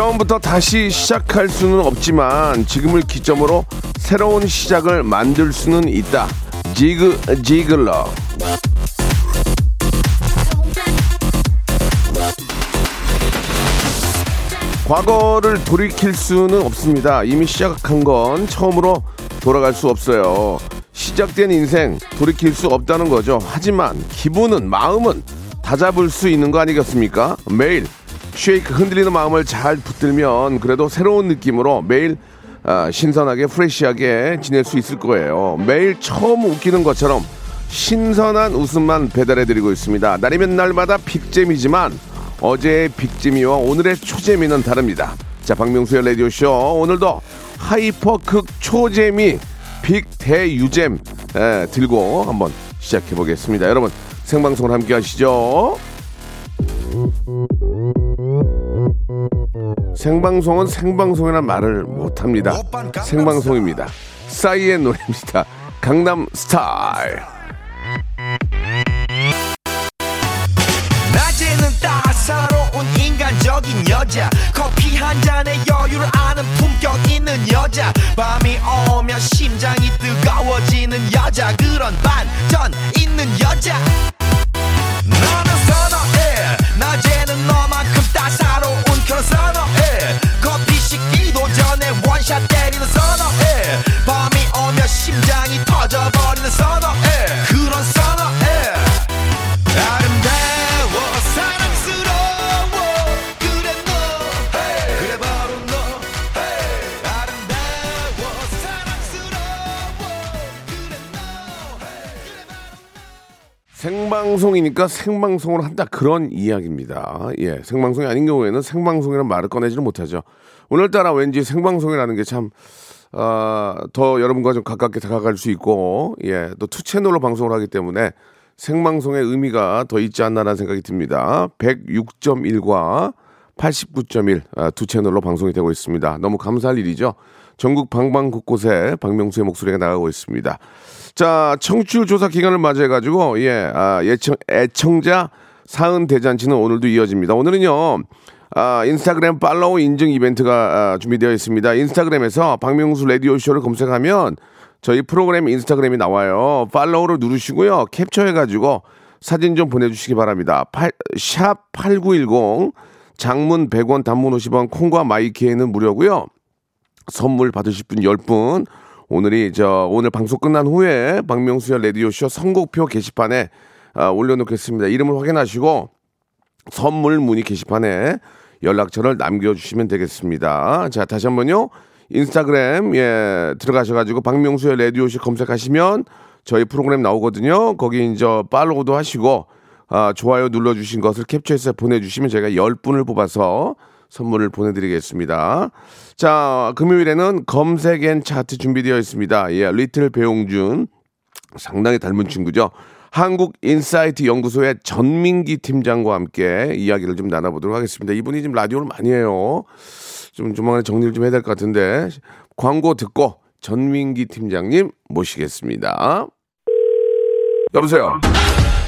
처음부터 다시 시작할 수는 없지만 지금을 기점으로 새로운 시작을 만들 수는 있다. 지그 지글러. 과거를 돌이킬 수는 없습니다. 이미 시작한 건 처음으로 돌아갈 수 없어요. 시작된 인생 돌이킬 수 없다는 거죠. 하지만 기분은 마음은 다잡을 수 있는 거 아니겠습니까? 매일 shake 흔들리는 마음을 잘 붙들면 그래도 새로운 느낌으로 매일 아, 신선하게 fresh하게 지낼 수 있을 거예요. 매일 처음 웃기는 것처럼 신선한 웃음만 배달해드리고 있습니다. 날이면 날마다 big잼이지만 어제의 big잼이와 오늘의 초잼이는 다릅니다. 자, 박명수의 라디오쇼. 오늘도 hyper 극 초잼이 big 대유잼 에, 들고 한번 시작해 보겠습니다. 여러분, 생방송을 함께 하시죠. 생방송은 생방송이란 말을 못합니다. 생방송입니다. 싸이의 노래입니다. 강남 스타일. 낮에는 따사로운 인간적인 여자 커피 한 잔에 여유를 아는 품격 있는 여자 밤이 오면 심장이 뜨거워지는 여자 그런 반전 있는 여자 너는 선어해 낮에는 너만큼 따사로운 그런 선어해. 커피 식기도 전에 원샷 때리는 선어해. 밤이 오면 심장이 터져버리는 선어해. 그런 생방송이니까 생방송을 한다 그런 이야기입니다. 예, 생방송이 아닌 경우에는 생방송이라는 말을 꺼내지를 못하죠. 오늘따라 왠지 생방송이라는 게 참, 어, 더 여러분과 좀 가깝게 다가갈 수 있고, 예, 또 two 채널로 방송을 하기 때문에 생방송의 의미가 더 있지 않나라는 생각이 듭니다. 106.1과 89.1, 아, 두 채널로 방송이 되고 있습니다. 너무 감사할 일이죠. 전국 방방 곳곳에 박명수의 목소리가 나가고 있습니다. 자, 청취율 조사 기간을 맞이해가지고, 예, 아, 예청, 애청자 사은 대잔치는 오늘도 이어집니다. 오늘은요, 아, 인스타그램 팔로우 인증 이벤트가 아, 준비되어 있습니다. 인스타그램에서 박명수 라디오쇼를 검색하면 저희 프로그램 인스타그램이 나와요. 팔로우를 누르시고요. 캡처해가지고 사진 좀 보내주시기 바랍니다. 팔, 샵8910 장문 100원 단문 50원 콩과 마이키에는 무료고요. 선물 받으실 분 10분 오늘이 저 오늘 방송 끝난 후에 박명수의 라디오쇼 선곡표 게시판에 아, 올려놓겠습니다. 이름을 확인하시고 선물 문의 게시판에 연락처를 남겨주시면 되겠습니다. 자 다시 한번요. 인스타그램 예 들어가셔가지고 박명수의 라디오쇼 검색하시면 저희 프로그램 나오거든요. 거기 이제 팔로우도 하시고 아, 좋아요 눌러주신 것을 캡처해서 보내주시면 제가 10분을 뽑아서 선물을 보내드리겠습니다. 자, 금요일에는 검색 and 차트 준비되어 있습니다. 예, little 배용준. 상당히 닮은 친구죠. 한국 인사이트 연구소의 전민기 팀장과 함께 이야기를 좀 나눠보도록 하겠습니다. 이분이 지금 라디오를 많이 해요. 좀 조만간에 정리를 좀 해야 될 것 같은데 광고 듣고 전민기 팀장님 모시겠습니다. 여보세요.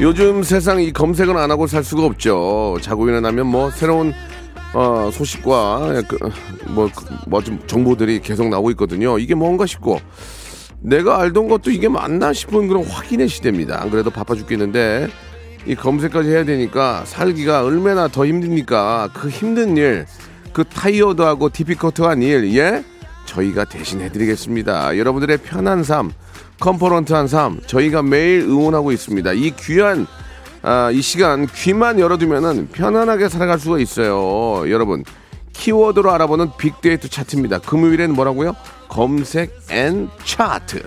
요즘 세상 이 검색은 안 하고 살 수가 없죠. 자고 일어나면 뭐 새로운 어, 소식과 뭐뭐좀 정보들이 계속 나오고 있거든요. 이게 뭔가 싶고 내가 알던 것도 이게 맞나 싶은 그런 확인의 시대입니다. 안 그래도 바빠 죽겠는데 이 검색까지 해야 되니까 살기가 얼마나 더 힘듭니까? 그 힘든 일, 그 타이어드하고 디피커트한 일, 예? 저희가 대신 해드리겠습니다. 여러분들의 편한 삶, comfort한 삶, 저희가 매일 응원하고 있습니다. 이 귀한 아, 이 시간 귀만 열어두면은 편안하게 살아갈 수가 있어요. 여러분 키워드로 알아보는 빅데이터 차트입니다. 금요일엔 뭐라고요? 검색 and 차트.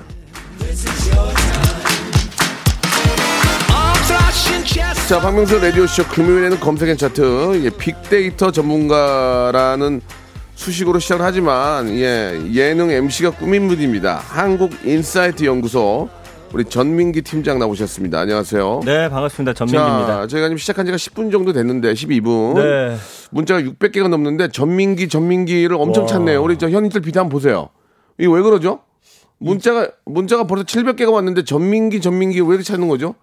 자, 박명수 라디오쇼 금요일에는 검색 and 차트. 이게 빅데이터 전문가라는 수식으로 시작을 하지만, 예, 예능 MC가 꿈인 분입니다. 한국 인사이트 연구소. 우리 전민기 팀장 나오셨습니다. 안녕하세요. 네, 반갑습니다. 전민기입니다. 자, 저희가 지금 시작한 지가 10분 정도 됐는데, 12분. 네. 문자가 600개가 넘는데, 전민기, 전민기를 엄청 찾네요. 우리 저 현인들 비트 한번 보세요. 이게 왜 그러죠? 문자가, 문자가 벌써 700개가 왔는데, 전민기, 전민기 왜 이렇게 찾는 거죠?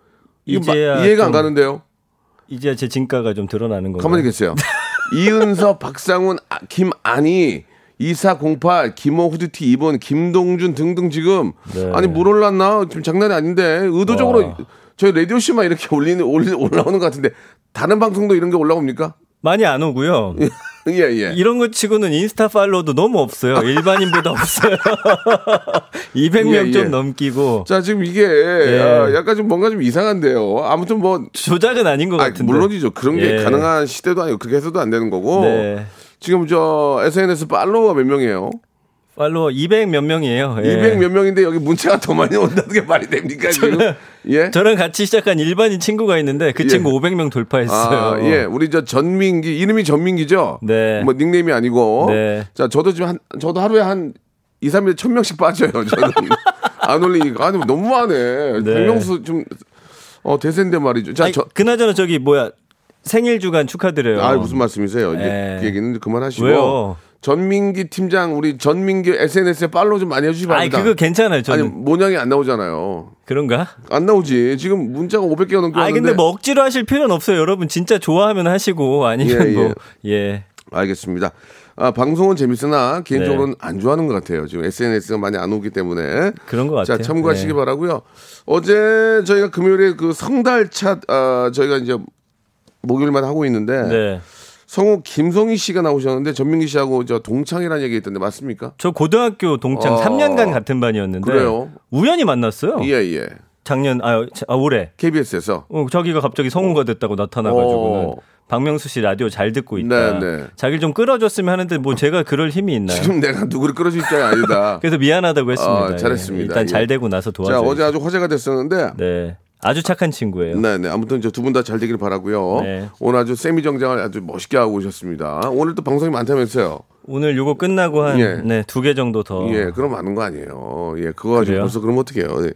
마- 이해가 안 좀- 가는데요. 이제 제 진가가 좀 드러나는 건가요? 가만히 계세요. 이은서, 박상훈, 아, 김안희, 2408, 김호 후드티 2번, 김동준 등등 지금 네. 아니 물 올랐나? 지금 장난이 아닌데 의도적으로 와. 저희 라디오 씨만 이렇게 올리는 올리, 올라오는 것 같은데 다른 방송도 이런 게 올라옵니까? 많이 안 오고요. 예 예. 이런 거 치고는 인스타 팔로우도 너무 없어요. 일반인보다 없어요. 200명 예, 예. 좀 넘기고 자 지금 이게 예. 아, 약간 좀 뭔가 좀 이상한데요. 아무튼 뭐 조작은 아닌 것 아, 같은데. 물론이죠. 그런 게 예. 가능한 시대도 아니고 그렇게 해서도 안 되는 거고. 네. 지금 저 SNS 팔로워가 몇 명이에요? 팔로워 200 몇 명이에요. 예. 200몇 명인데 여기 문자가 더 많이 온다는 게 말이 됩니까 지금? 예. 저랑 같이 시작한 일반인 친구가 있는데 그 예. 친구 500명 돌파했어요. 아, 예. 우리 저 전민기 이름이 전민기죠? 네. 뭐 닉네임이 아니고. 네. 자, 저도 지금 한 저도 하루에 한 2, 3일에 1000명씩 빠져요. 저는 안 올리니까. 아니 너무하네. 네. 박명수 좀 어, 대세인데 말이죠. 자, 아니, 저 그나저나 저기 뭐야 생일 주간 축하드려요. 아, 무슨 말씀이세요? 이제 예. 그 얘기는 그만하시고. 왜요? 전민기 팀장 우리 전민기 SNS에 팔로우 좀 많이 해주시기 아니 바랍니다. 그거 괜찮아요. 아니 저는 모양이 안 나오잖아요. 그런가? 안 나오지. 지금 문자가 500개가 넘게 아 왔는데. 근데 뭐 억지로 하실 필요는 없어요. 여러분 진짜 좋아하면 하시고 아니면 예, 뭐 예. 알겠습니다. 아, 방송은 재밌으나 개인적으로는 네. 안 좋아하는 것 같아요. 지금 SNS가 많이 안 오기 때문에. 그런 것 자, 같아요. 참고하시기 네. 바라고요. 어제 저희가 금요일에 그 성달차 아, 저희가 이제 목요일마다 하고 있는데 네. 성우 김성희 씨가 나오셨는데 전민기 씨하고 저 동창이라는 얘기 있던데 맞습니까? 저 고등학교 동창 어. 3년간 같은 반이었는데 그래요? 우연히 만났어요. 예, 예. 작년 아, 자- 아, 올해. KBS에서 어, 자기가 갑자기 성우가 됐다고 나타나 가지고는 어. 박명수 씨 라디오 잘 듣고 있다. 네, 네. 자기를 좀 끌어줬으면 하는데 뭐 제가 그럴 힘이 있나요? 지금 내가 누구를 끌어줄 입장이 아니다. 그래서 미안하다고 했습니다. 아, 잘했습니다. 예, 일단 예. 잘 되고 나서 자, 도와줘요. 어제 아주 화제가 됐었는데 네. 아주 착한 친구예요. 네, 네. 아무튼 저 두 분 다 잘 되길 바라고요. 네. 오늘 아주 세미 정장을 아주 멋있게 하고 오셨습니다. 오늘 또 방송이 많다면서요. 오늘 요거 끝나고 한 예. 네, 두 개 정도 더 예, 그럼 많은 거 아니에요. 예, 그거 가지고? 벌써 그러면 어떡해요. 예.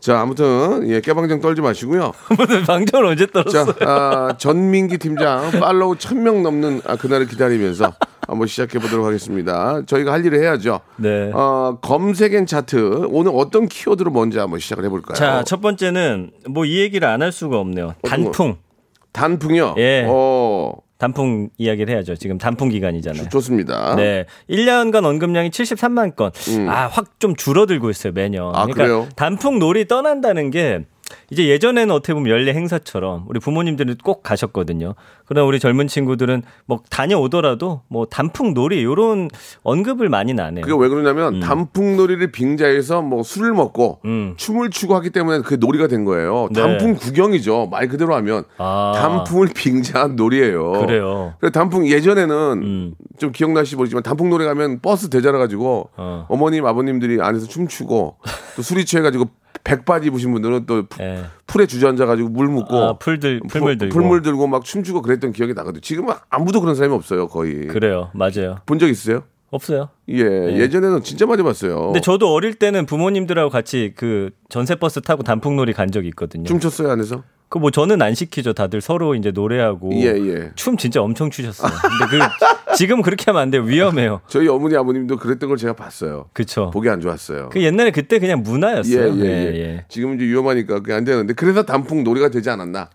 자, 아무튼 예, 깨방정 떨지 마시고요. 무슨 방전 언제 떨었어? 자, 아, 전민기 팀장 팔로우 1000명 넘는 아, 그날을 기다리면서 한번 시작해 보도록 하겠습니다. 저희가 할 일을 해야죠. 네. 어, 검색엔 차트 오늘 어떤 키워드로 먼저 한번 시작을 해볼까요? 자, 첫 번째는 뭐 이 얘기를 안 할 수가 없네요. 단풍. 단풍이요. 예. 어, 단풍 이야기를 해야죠. 지금 단풍 기간이잖아요. 좋습니다. 네. 1년간 언급량이 73만 건. 아, 확 좀 줄어들고 있어요, 매년. 음. 아, 그래요? 단풍 놀이 떠난다는 게 이제 예전에는 어떻게 보면 연례 행사처럼 우리 부모님들은 꼭 가셨거든요. 그러나 우리 젊은 친구들은 뭐 다녀오더라도 뭐 단풍놀이 요런 언급을 많이 나네요. 그게 왜 그러냐면 단풍놀이를 빙자해서 뭐 술을 먹고 음. 춤을 추고 하기 때문에 그 놀이가 된 거예요. 네. 단풍 구경이죠. 말 그대로 하면 아. 단풍을 빙자한 놀이예요. 그래요. 그래서 단풍 예전에는 음. 좀 기억나시 모르지만 단풍 놀이 가면 버스 대절해 가지고 어. 어. 머님 아버님들이 안에서 춤추고 또 술이 취해 가지고 백바지 입으신 분들은 또 푸- 예. 풀에 주저앉아 가지고 물 묻고 아, 풀들 풀물 들고 풀물 들고 막 춤추고 그랬던 기억이 나거든요. 지금은 아무도 그런 사람이 없어요, 거의. 그래요. 맞아요. 본 적 있으세요? 없어요. 예, 예전에는 진짜 많이 봤어요. 근데 저도 어릴 때는 부모님들하고 같이 그 전세 버스 타고 단풍놀이 간 적이 있거든요. 춤췄어요 안에서? 그 뭐 저는 안 시키죠. 다들 서로 이제 노래하고 예, 예. 춤 진짜 엄청 추셨어요. 근데 그 지금 그렇게 하면 안 돼요. 위험해요. 저희 어머니 아버님도 그랬던 걸 제가 봤어요. 그쵸. 보기 안 좋았어요. 그 옛날에 그때 그냥 예, 문화였어요. 예, 예. 지금은 이제 위험하니까 그게 안 되는데 그래서 단풍 놀이가 되지 않았나?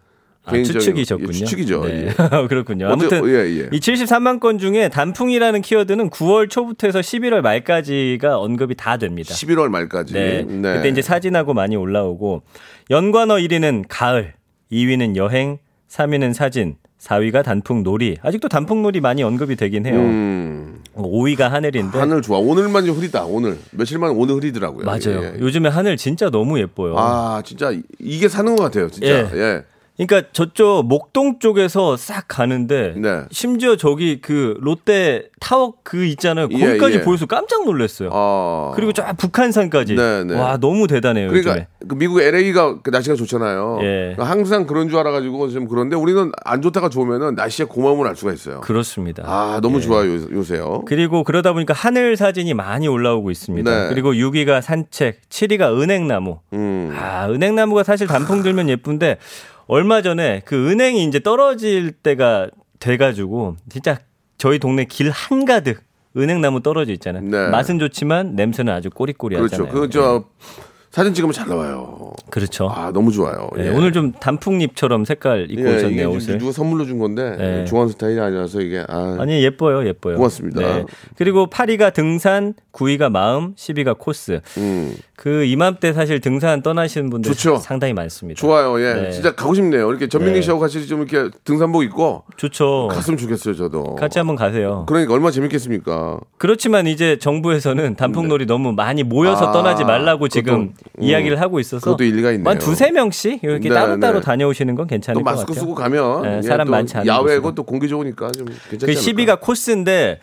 아, 개인적인- 추측이셨군요. 예, 추측이죠. 네. 예. 그렇군요. 아무튼 예, 예. 이 73만 건 중에 단풍이라는 키워드는 9월 초부터 해서 11월 말까지가 언급이 다 됩니다. 11월 말까지. 네. 그때 이제 사진하고 많이 올라오고 연관어 1위는 가을, 2위는 여행, 3위는 사진, 4위가 단풍놀이. 아직도 단풍놀이 많이 언급이 되긴 해요. 음, 5위가 하늘인데 하늘 좋아. 오늘만 좀 흐리다. 오늘 며칠만 오늘 흐리더라고요. 맞아요. 예, 예. 요즘에 하늘 진짜 너무 예뻐요. 아 진짜 이- 이게 사는 것 같아요. 진짜. 예. 예. 그러니까 저쪽 목동 쪽에서 싹 가는데 네. 심지어 저기 그 롯데 타워 그 있잖아요. 예, 거기까지 예. 보여서 깜짝 놀랐어요. 아. 그리고 저 북한산까지. 네, 네. 와 너무 대단해요. 그러니까. 그 미국 LA가 날씨가 좋잖아요. 예. 항상 그런 줄 알아가지고 좀 그런데 우리는 안 좋다가 좋으면은 날씨의 고마움을 알 수가 있어요. 그렇습니다. 아 너무 좋아요 요- 요새요. 그리고 그러다 보니까 하늘 사진이 많이 올라오고 있습니다. 네. 그리고 6위가 산책, 7위가 은행나무. 음. 아, 은행나무가 사실 단풍 들면 예쁜데 얼마 전에 그 은행이 이제 떨어질 때가 돼가지고 진짜 저희 동네 길 한가득 은행나무 떨어져 있잖아요. 네. 맛은 좋지만 냄새는 아주 꼬리꼬리하잖아요. 그렇죠. 그저 사진 찍으면 잘 나와요. 그렇죠. 아 너무 좋아요. 네, 예. 오늘 좀 단풍잎처럼 색깔 입고 예, 오셨네요 좀 옷을. 누가 선물로 준 건데 네. 좋아하는 스타일이 아니라서 이게 아, 아니 예뻐요, 예뻐요. 네. 고맙습니다. 그리고 8위가 등산, 9위가 마음, 10위가 코스. 음, 그 이맘때 사실 등산 떠나시는 분들 좋죠. 상당히 많습니다. 좋아요. 예, 네. 진짜 가고 싶네요. 이렇게 전민기 네. 씨하고 같이 좀 이렇게 등산복 입고 좋죠. 갔으면 좋겠어요. 저도. 같이 한번 가세요. 그러니까 얼마나 재밌겠습니까? 그렇지만 이제 정부에서는 단풍놀이 너무 많이 모여서 아, 떠나지 말라고 지금 그것도, 음, 이야기를 하고 있어서 그것도 일리가 있네요. 한 두세 명씩 이렇게 네, 따로따로 네. 다녀오시는 건 괜찮을 또것 마스크 같아요. 쓰고 가면 네, 예, 사람 또 많지 않은 야외고. 또 공기 좋으니까 좀 괜찮지 그 않을까? 10위가 코스인데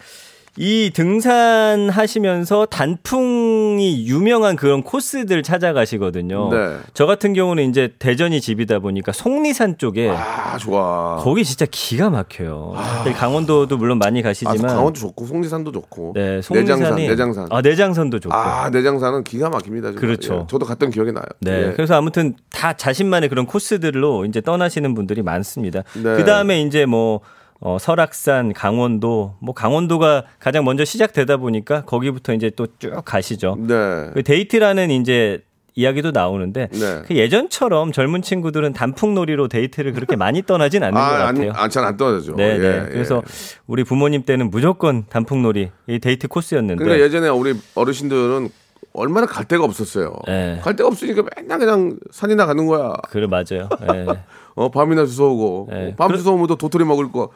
이 등산 하시면서 단풍이 유명한 그런 코스들 찾아가시거든요. 네. 저 같은 경우는 이제 대전이 집이다 보니까 속리산 쪽에 아 좋아. 거기 진짜 기가 막혀요. 강원도도 물론 많이 아, 가시지만 강원도 좋고 속리산도 좋고. 네, 내장산, 내장산. 아, 내장산도 좋고. 아, 내장산은 기가 막힙니다. 정말. 그렇죠. 예, 저도 갔던 기억이 나요. 네. 예. 그래서 아무튼 다 자신만의 그런 코스들로 이제 떠나시는 분들이 많습니다. 네. 그 다음에 이제 뭐, 어, 설악산, 강원도, 뭐 강원도가 가장 먼저 시작되다 보니까 거기부터 이제 또 쭉 가시죠. 네. 그 데이트라는 이제 이야기도 나오는데 네. 그 예전처럼 젊은 친구들은 단풍놀이로 데이트를 그렇게 많이 떠나진 않는 것 아, 같아요. 안, 잘안 떨어져. 네, 네. 예, 그래서 우리 부모님 때는 무조건 단풍놀이 이 데이트 코스였는데 그러니까 예전에 우리 어르신들은 얼마나 갈 데가 없었어요. 네. 갈 데가 없으니까 맨날 그냥 산이나 가는 거야. 그래 맞아요. 예. 어, 밤이나 주워오고. 네. 밤 그- 주워오면 또 도토리 먹을 거,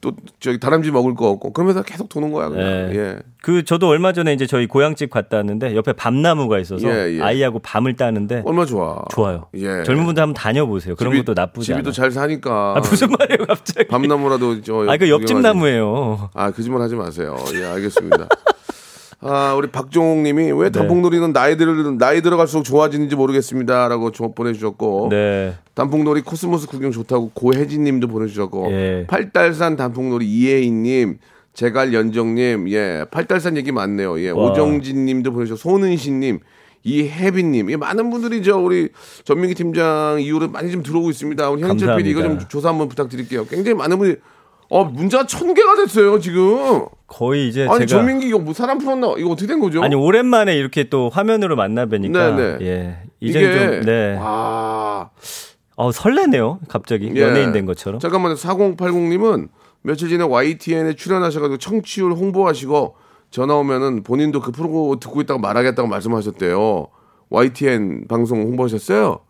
또 저기 다람쥐 먹을 거 없고. 그러면서 계속 도는 거야. 그냥. 네. 예. 그 저도 얼마 전에 이제 저희 고향집 갔다 왔는데 옆에 밤나무가 있어서 예, 예. 아이하고 밤을 따는데 얼마 좋아. 좋아요. 예. 젊은 분들 한번 다녀보세요. 그런 집이- 것도 나쁘지 집이 않아요. 또잘 사니까. 아, 무슨 말이에요, 갑자기? 밤나무라도 저. 아, 그 옆집. 나무예요. 아, 거짓말 하지 마세요. 예, 알겠습니다. 아, 우리 박종욱 님이 네. 왜 단풍놀이는 나이 들 나이 들어갈수록 좋아지는지 모르겠습니다라고 저 보내 주셨고 네. 단풍놀이 코스모스 구경 좋다고 고혜진 님도 보내 주셨고 예. 팔달산 단풍놀이 이혜인 님 제갈 연정 님 예, 팔달산 얘기 많네요. 예, 와. 오정진 님도 보내주셨고 손은신 님 이혜빈 님, 예, 많은 분들이 저 우리 전민기 팀장 이후로 많이 좀 들어오고 있습니다. 우리 현철 PD 이거 좀. 조사 한번 부탁드릴게요. 굉장히 많은 분이 어, 문자가 천 개가 됐어요, 지금. 거의 이제 아니, 제가 전민기 이거 뭐 사람 풀었나? 이거 어떻게 된 거죠? 아니 오랜만에 이렇게 또 화면으로 만나 뵈니까 네, 네. 예. 이제 이게 좀 네. 아, 어 설레네요. 갑자기 예. 연예인 된 것처럼. 잠깐만요. 4080님은 며칠 전에 YTN에 출연하셔가지고 청취율 홍보하시고 전화 오면은 본인도 그 프로 듣고 있다고 말하겠다고 말씀하셨대요. YTN 방송 홍보하셨어요?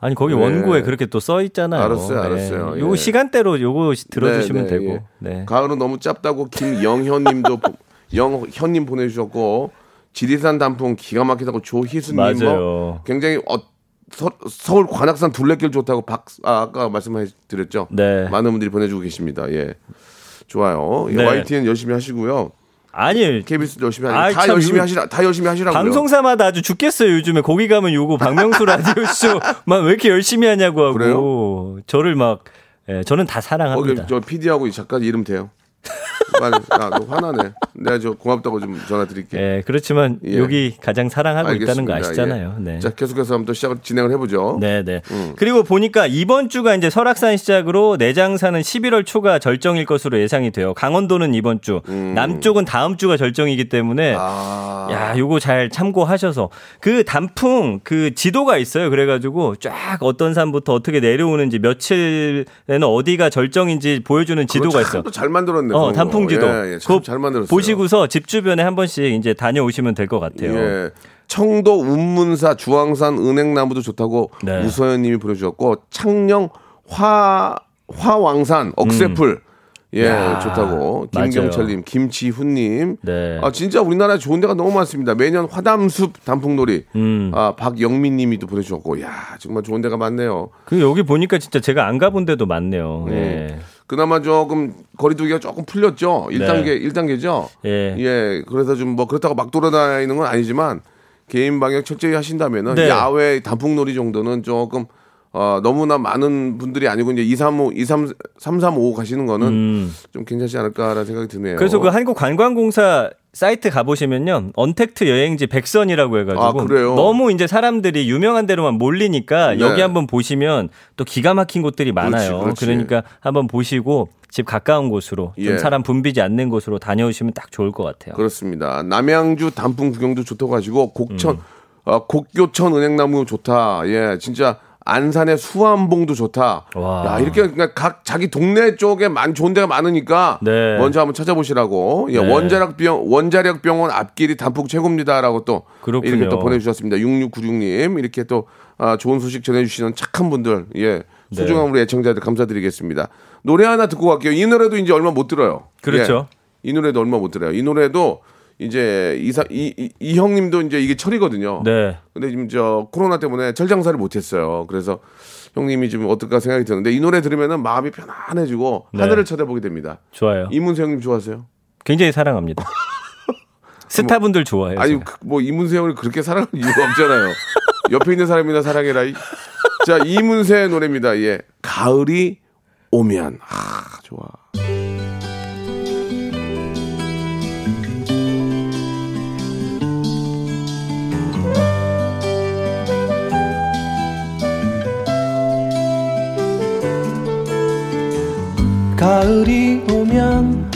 아니 거기 네. 원고에 그렇게 또 써 있잖아요. 알았어요, 알았어요. 네. 요거 예. 시간대로 요거 시- 들어주시면 네, 네, 되고. 예. 네. 가을은 너무 짧다고 김영현님도 보- 영현님 보내주셨고 지리산 단풍 기가 막히다고 조희수님 뭐. 굉장히 어, 서, 울 관악산 둘레길 좋다고 박 아, 아까 말씀드렸죠. 네. 많은 분들이 보내주고 계십니다. 예, 좋아요. 예, 네. YTN 열심히 하시고요. 아니 KBS 열심히 하시 다 참, 열심히 하시라 다 열심히 하시라고요. 방송사마다 아주 죽겠어요 요즘에 거기 가면 요거 박명수 라디오 쇼만 왜 이렇게 열심히 하냐고 하고 그래요? 저를 막 예, 저는 다 사랑합니다. 저 PD하고 이 작가 이름 돼요. 빨리 아 너 화나네. 내가 저 고맙다고 좀 전화 드릴게. 예, 그렇지만 예. 여기 가장 사랑하고 있다는 거 알겠습니다. 아시잖아요. 예. 네. 자 계속해서 한번 또 시작을 진행을 해보죠. 네, 네. 음. 그리고 보니까 이번 주가 이제 설악산 시작으로 내장산은 11월 초가 절정일 것으로 예상이 돼요. 강원도는 이번 주, 남쪽은 다음 주가 절정이기 때문에 음. 아, 야, 요거 잘 참고하셔서 그 단풍 그 지도가 있어요. 그래가지고 쫙 어떤 산부터 어떻게 내려오는지 며칠에는 어디가 절정인지 보여주는 지도가 있어. 또잘 만들었네. 어, 그런 거. 단풍 지도. 예, 예, 참잘 만들었어요. 보시고서 집 주변에 한 번씩 이제 다녀오시면 될 것 같아요. 예. 청도 운문사 주황산 은행나무도 좋다고 네. 우서연 님이 보내주셨고 창녕 화 화왕산 억새풀 예 음. 야, 좋다고. 김경철님 김지훈님 네. 아 진짜 우리나라에 좋은 데가 너무 많습니다 매년 화담숲 단풍놀이 음. 아 박영민님이 또 보내주셨고 야 정말 좋은 데가 많네요 그 여기 보니까 진짜 제가 안 가본 데도 많네요. 음. 예. 그나마 조금 거리두기가 조금 풀렸죠 1단계 1단계죠 네. 예. 예, 그래서 좀 뭐 그렇다고 막 돌아다니는 건 아니지만 개인 방역 철저히 하신다면은 네. 야외 단풍놀이 정도는 조금 어, 너무나 많은 분들이 아니고 이제 2, 3, 5, 2, 3, 3, 3, 5 가시는 거는 음. 좀 괜찮지 않을까라는 생각이 드네요. 그래서 그 한국 관광공사 사이트 가보시면요. 언택트 여행지 백선이라고 해가지고 아, 그래요? 너무 이제 사람들이 유명한 데로만 몰리니까 네. 여기 한번 보시면 또 기가 막힌 곳들이 많아요. 그렇지. 러니까 한번 보시고 집 가까운 곳으로 좀 예. 사람 붐비지 않는 곳으로 다녀오시면 딱 좋을 것 같아요. 그렇습니다. 남양주 단풍 구경도 좋다고 하시고 곡천 음. 어, 곡교천 은행나무 좋다. 예, 진짜 안산의 수암봉도 좋다. 와. 야, 이렇게 그러니까 각 자기 동네 쪽에 만 좋은 데가 많으니까 네. 먼저 한번 찾아보시라고. 예, 네. 원자력 병 원자력 병원 앞길이 단풍 최고입니다라고 또 그렇군요. 이렇게 또 보내 주셨습니다. 6696님 이렇게 또 아, 좋은 소식 전해 주시는 착한 분들 예 네. 소중한 우리 애청자들 감사드리겠습니다. 노래 하나 듣고 갈게요. 이 노래도 이제 얼마 못 들어요. 그렇죠. 예, 이 노래도 얼마 못 들어요. 이 노래도 이제 이사 이, 이, 이 형님도 이제 이게 철이거든요. 네. 근데 지금 저 코로나 때문에 철 장사를 못 했어요. 그래서 형님이 좀 어떨까 생각이 드는데 이 노래 들으면은 마음이 편안해지고 네. 하늘을 쳐다보게 됩니다. 좋아요. 이문세 형님 좋아하세요? 굉장히 사랑합니다. 스타분들 좋아해요. 아니 제가. 그, 뭐 이문세 형을 그렇게 사랑할 이유가 없잖아요. 옆에 있는 사람이나 사랑해라. 이. 자 이문세 노래입니다. 예, 가을이 오면 아 좋아. 가을이 오면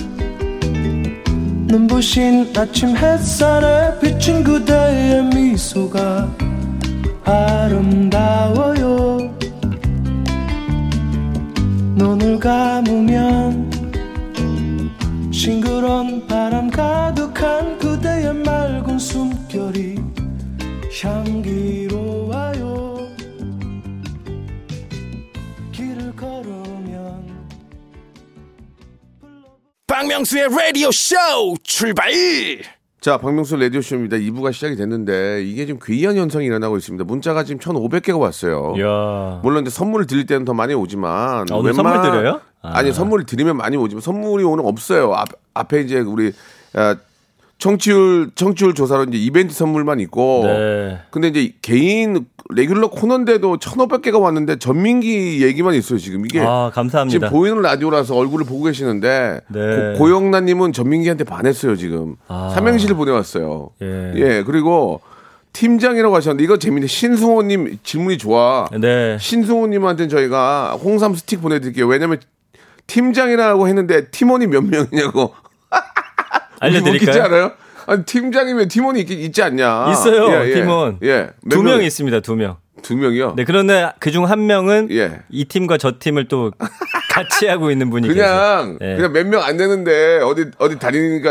눈부신 아침 햇살에 비친 그대의 미소가 아름다워요. 눈을 감으면 싱그런 바람 가득한 그대의 맑은 숨결이 향기 박명수의 라디오 쇼 출발 자, 박명수 라디오쇼입니다. 2부가 시작이 됐는데, 이게 좀 괴이한 현상이 일어나고 있습니다. 문자가 지금 1,500개가 왔어요. 이야. 물론 이제 선물을 드릴 때는 더 많이 오지만. 아, 오늘 선물 드려요? 아. 아니, 선물을 드리면 많이 오지만, 선물이 오늘 없어요. 앞, 앞에 이제 우리, 아, 청취율, 청취율 조사로 이제 이벤트 선물만 있고. 네. 근데 이제 개인 레귤러 코너인데도 1,500개가 왔는데, 전민기 얘기만 있어요, 지금. 이게. 아, 감사합니다. 지금 보이는 라디오라서 얼굴을 보고 계시는데 네. 고, 영란님은 전민기한테 반했어요 지금 아. 삼행시를 보내 왔어요. 예. 그리고 팀장이라고 하셨는데 이거 재밌네. 신승호 님 질문이 좋아. 네. 신승호 님한테는 저희가 홍삼 스틱 보내 드릴게요. 왜냐면 팀장이라고 했는데 팀원이 몇 명이냐고. 웃기지 알려드릴까요? 않아요? 아니 팀장이면 팀원이 있, 있지 않냐? 있어요, 팀원. 예. 몇두명 명이- 있습니다, 두 명. 두 명이요. 네, 그런데 그중 한 명은 예. 이 팀과 저 팀을 또 같이 하고 있는 분이 계세요. 그냥 예. 그냥 몇 명 안 되는데 어디 어디 다니니까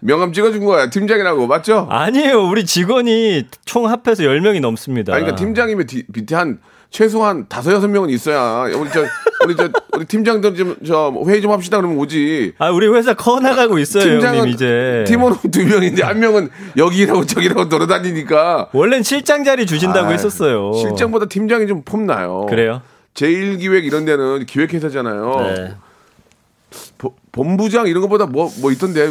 명함 찍어준 거야 팀장이라고 맞죠? 아니에요. 우리 직원이 총 합해서 10명이 넘습니다. 아니, 그러니까 팀장이면 뒤- 밑에 한 최소한 다섯 여섯 명은 있어야 우리 저 우리 저 우리 팀장들 좀 저 회의 좀 합시다 그러면 오지. 아 우리 회사 커 나가고 있어요 형님 이제. 팀원은 두 명인데 한 명은 여기라고 저기라고 돌아다니니까 원래는 실장 자리 주신다고 아이, 했었어요. 실장보다 팀장이 좀 폼나요. 그래요? 제1기획 이런 데는 기획회사잖아요. 네. 보- 본부장 이런 것보다 뭐, 뭐 있던데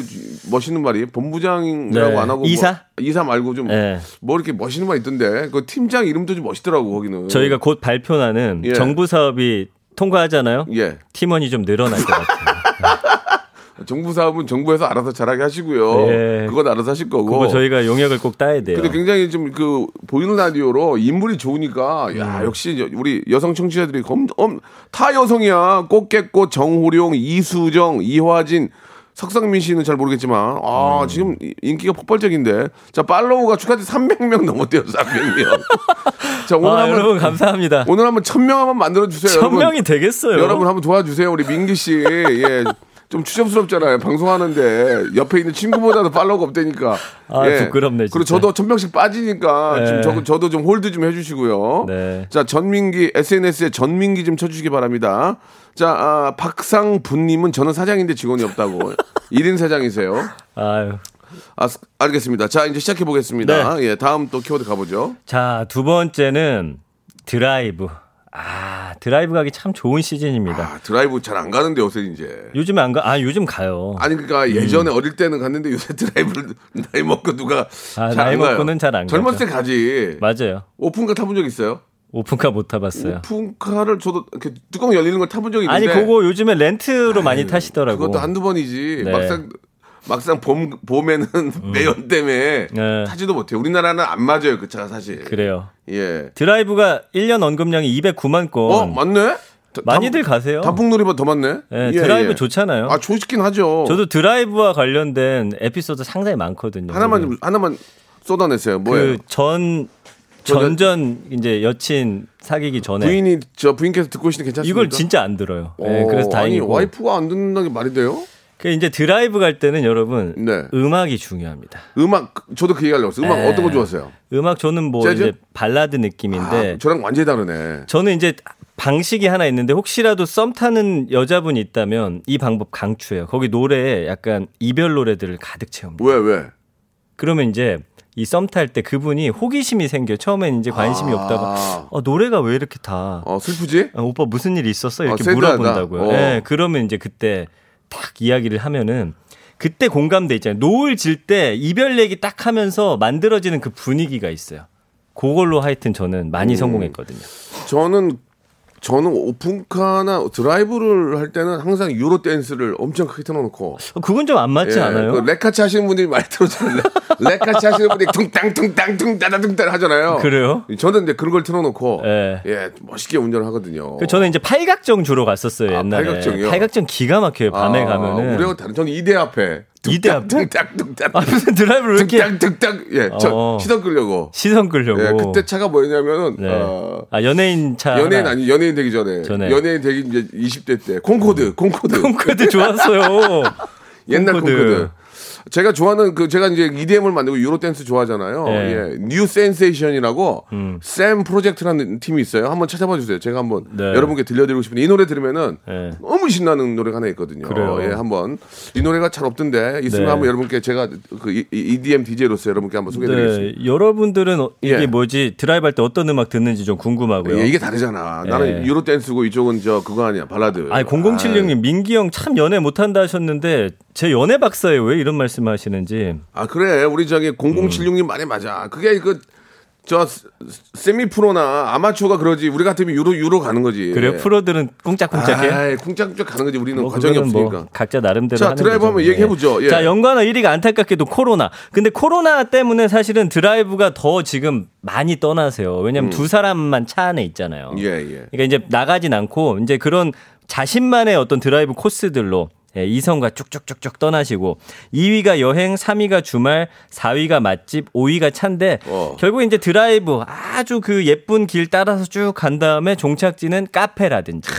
멋있는 말이 본부장이라고 네. 안 하고 이사? 뭐, 이사 말고 좀뭐 네. 이렇게 멋있는 말 있던데 그 팀장 이름도 좀 멋있더라고 거기는 저희가 곧 발표나는 예. 정부 사업이 통과하잖아요. 예 팀원이 좀 늘어날 것 같아요. 정부 사업은 정부에서 알아서 잘하게 하시고요 예. 그건 알아서 하실 거고 그거 저희가 용역을 꼭 따야 돼요. 근데 굉장히 좀 그 보이는 라디오로 인물이 좋으니까 음. 야 역시 여- 우리 여성 청취자들이 엄, 엄, 다 여성이야 꽃게꽃 정호룡 이수정 이화진 석상민 씨는 잘 모르겠지만 아 지금 이- 인기가 폭발적인데 자 follow가 축하해 300명 넘었대요 300명 자 오늘 아, 한번 여러분 감사합니다. 오늘 한번 1000명 한번 만들어 주세요 천 여러분. 명이 되겠어요. 여러분 한번 도와주세요 우리 민기 씨 예. 좀 추접스럽잖아요. 방송하는데 옆에 있는 친구보다도 follow가 없다니까. 아, 부끄럽네, 그리고 진짜. 저도 천 명씩 빠지니까 네. 지금 저, 저도 좀 홀드 좀 해주시고요. 네. 자 전민기 SNS에 전민기 좀 쳐주시기 바랍니다. 자 아, 박상분님은 저는 사장인데 직원이 없다고 1인 사장이세요. 아유. 아, 스- 알겠습니다. 자 이제 시작해 보겠습니다. 네. 예, 다음 또 키워드 가보죠. 자, 두 번째는 드라이브. 아, 드라이브 가기 참 좋은 시즌입니다. 아, 드라이브 잘 안 가는데 요새 이제. 요즘에 안 가? 아, 요즘 가요. 아니 그러니까 예전에 어릴 때는 갔는데 요새 드라이브를 나이 먹고 누가 아, 잘 나이 안 가요. 먹고는 잘안 젊었을. 때 가지. 맞아요. 오픈카 타본 적 있어요? 오픈카 못 타봤어요. 오픈카를 저도 이렇게 뚜껑 열리는 걸 타본 적이 아니, 있는데 그거 요즘에 렌트로 많이 타시더라고. 그것도 한두 번이지. 네. 막상 막상 봄 봄에는 매연 때문에 네. 타지도 못해. 우리나라는 안 맞아요 그 차가 사실. 그래요. 예. 드라이브가 1년 언급량이 209만 건. 어 맞네. 다- 많이들 단- 가세요. 단풍놀이보다 더 많네. 네, 예, 드라이브 예. 좋잖아요. 아 좋긴 하죠. 저도 드라이브와 관련된 에피소드 상당히 많거든요. 하나만 좀 하나만 쏟아냈어요. 뭐예요? 그 전 전전 이제 여친 사귀기 전에 부인이 저 부인께서 듣고 계시는 괜찮습니까? 이걸 진짜 안 들어요. 네, 어, 그래서 다행이고. 아니 와이프가 안 듣는다는 게 말이 돼요? 그 이제 드라이브 갈 때는 여러분 네. 음악이 중요합니다. 음악 저도 그 얘기하려고 했어요. 음악 네. 어떤 거 좋아하세요? 음악 저는 뭐 재즈? 이제 발라드 느낌인데 아, 저랑 완전히 다르네. 저는 이제 방식이 하나 있는데 혹시라도 썸 타는 여자분이 있다면 이 방법 강추해요. 거기 노래에 약간 이별 노래들을 가득 채웁니다. 왜 왜? 그러면 이제 이 썸 탈 때 그분이 호기심이 생겨. 처음엔 이제 관심이 아. 없다가 어, 노래가 왜 이렇게 다 어 슬프지? 어, 오빠 무슨 일 있었어? 이렇게 어, sad하다. 물어본다고요. 어. 네, 그러면 이제 그때 딱 이야기를 하면은 그때 공감돼 있잖아요. 노을 질 때 이별 얘기 딱 하면서 만들어지는 그 분위기가 있어요. 그걸로 하여튼 저는 음. 많이 성공했거든요. 저는 저는 오픈카나 드라이브를 할 때는 항상 Euro dance를 엄청 크게 틀어놓고 어, 그건 좀 안 맞지 예, 않아요? 그 레카차 하시는 분들이 많이 틀잖아요. 레카차 하시는 분들이 퉁땅 퉁땅 퉁따다 퉁따 하잖아요. 그래요? 저는 이제 그런 걸 틀어놓고 예. 예 멋있게 운전을 하거든요. 그 저는 이제 팔각정 주로 갔었어요 아, 옛날에. 팔각정이요? 팔각정 기가 막혀요 밤에 아, 가면은. 우리하고 다른 저는 이대 앞에 이대 앞에? 퉁땅 퉁땅 아 무슨 드라이브를 왜 이렇게 퉁땅 퉁땅 예 저 어. 시선 끌려고 시선 끌려고. 예 그때 차가 뭐였냐면은 네. 어, 아 연예인 차. 연예인 하나. 아니 연예인 되기 전에 전에. 연예인 되기 이제 20대 때 콩코드 콩코드 콩코드 좋았어요. 옛날 콩코드. 콩코드. 제가 좋아하는 그 제가 이제 EDM을 만들고 Euro dance 좋아하잖아요. 예. 예. New Sensation이라고 음. 샘 프로젝트라는 팀이 있어요. 한번 찾아봐 주세요. 제가 한번 네. 여러분께 들려드리고 싶은데 이 노래 들으면은 예. 너무 신나는 노래가 하나 있거든요. 그래요? 예, 한번 이 노래가 잘 없던데 있으면 네. 한번 여러분께 제가 그 EDM DJ로서 여러분께 한번 소개드리겠습니다. 네, 여러분들은 어- 이게 예. 뭐지 드라이브 할 때 어떤 음악 듣는지 좀 궁금하고요. 예, 이게 다르잖아. 나는 예. Euro dance고 이쪽은 저 그거 아니야 발라드. 아니 0076님 민기 형 참 연애 못한다 하셨는데 제 연애 박사예요 왜 이런 말씀하시는지 아 그래 우리 저기 0076님 말이 맞아 그게 그 저 세미 프로나 아마추어가 그러지 우리 같으면 Euro Euro 가는 거지 그래요 프로들은 꿍짝꿍짝해. 아이 쿵짝쿵짝 가는 거지 우리는 뭐 과정이 뭐 없으니까 각자 나름대로 자, 드라이브. 한번 얘기해 보죠. 예. 자 연관어 1위가 안타깝게도 코로나. 근데 코로나 때문에 사실은 드라이브가 더 지금 많이 떠나세요. 왜냐하면 두 사람만 차 안에 있잖아요. 음. 예, 예. 그러니까 이제 나가진 않고 이제 그런 자신만의 어떤 드라이브 코스들로 예, 이성과 쭉쭉쭉쭉 떠나시고 2위가 여행, 3위가 주말, 4위가 맛집, 5위가 차인데 어. 결국 이제 드라이브 아주 그 예쁜 길 따라서 쭉 간 다음에 종착지는 카페라든지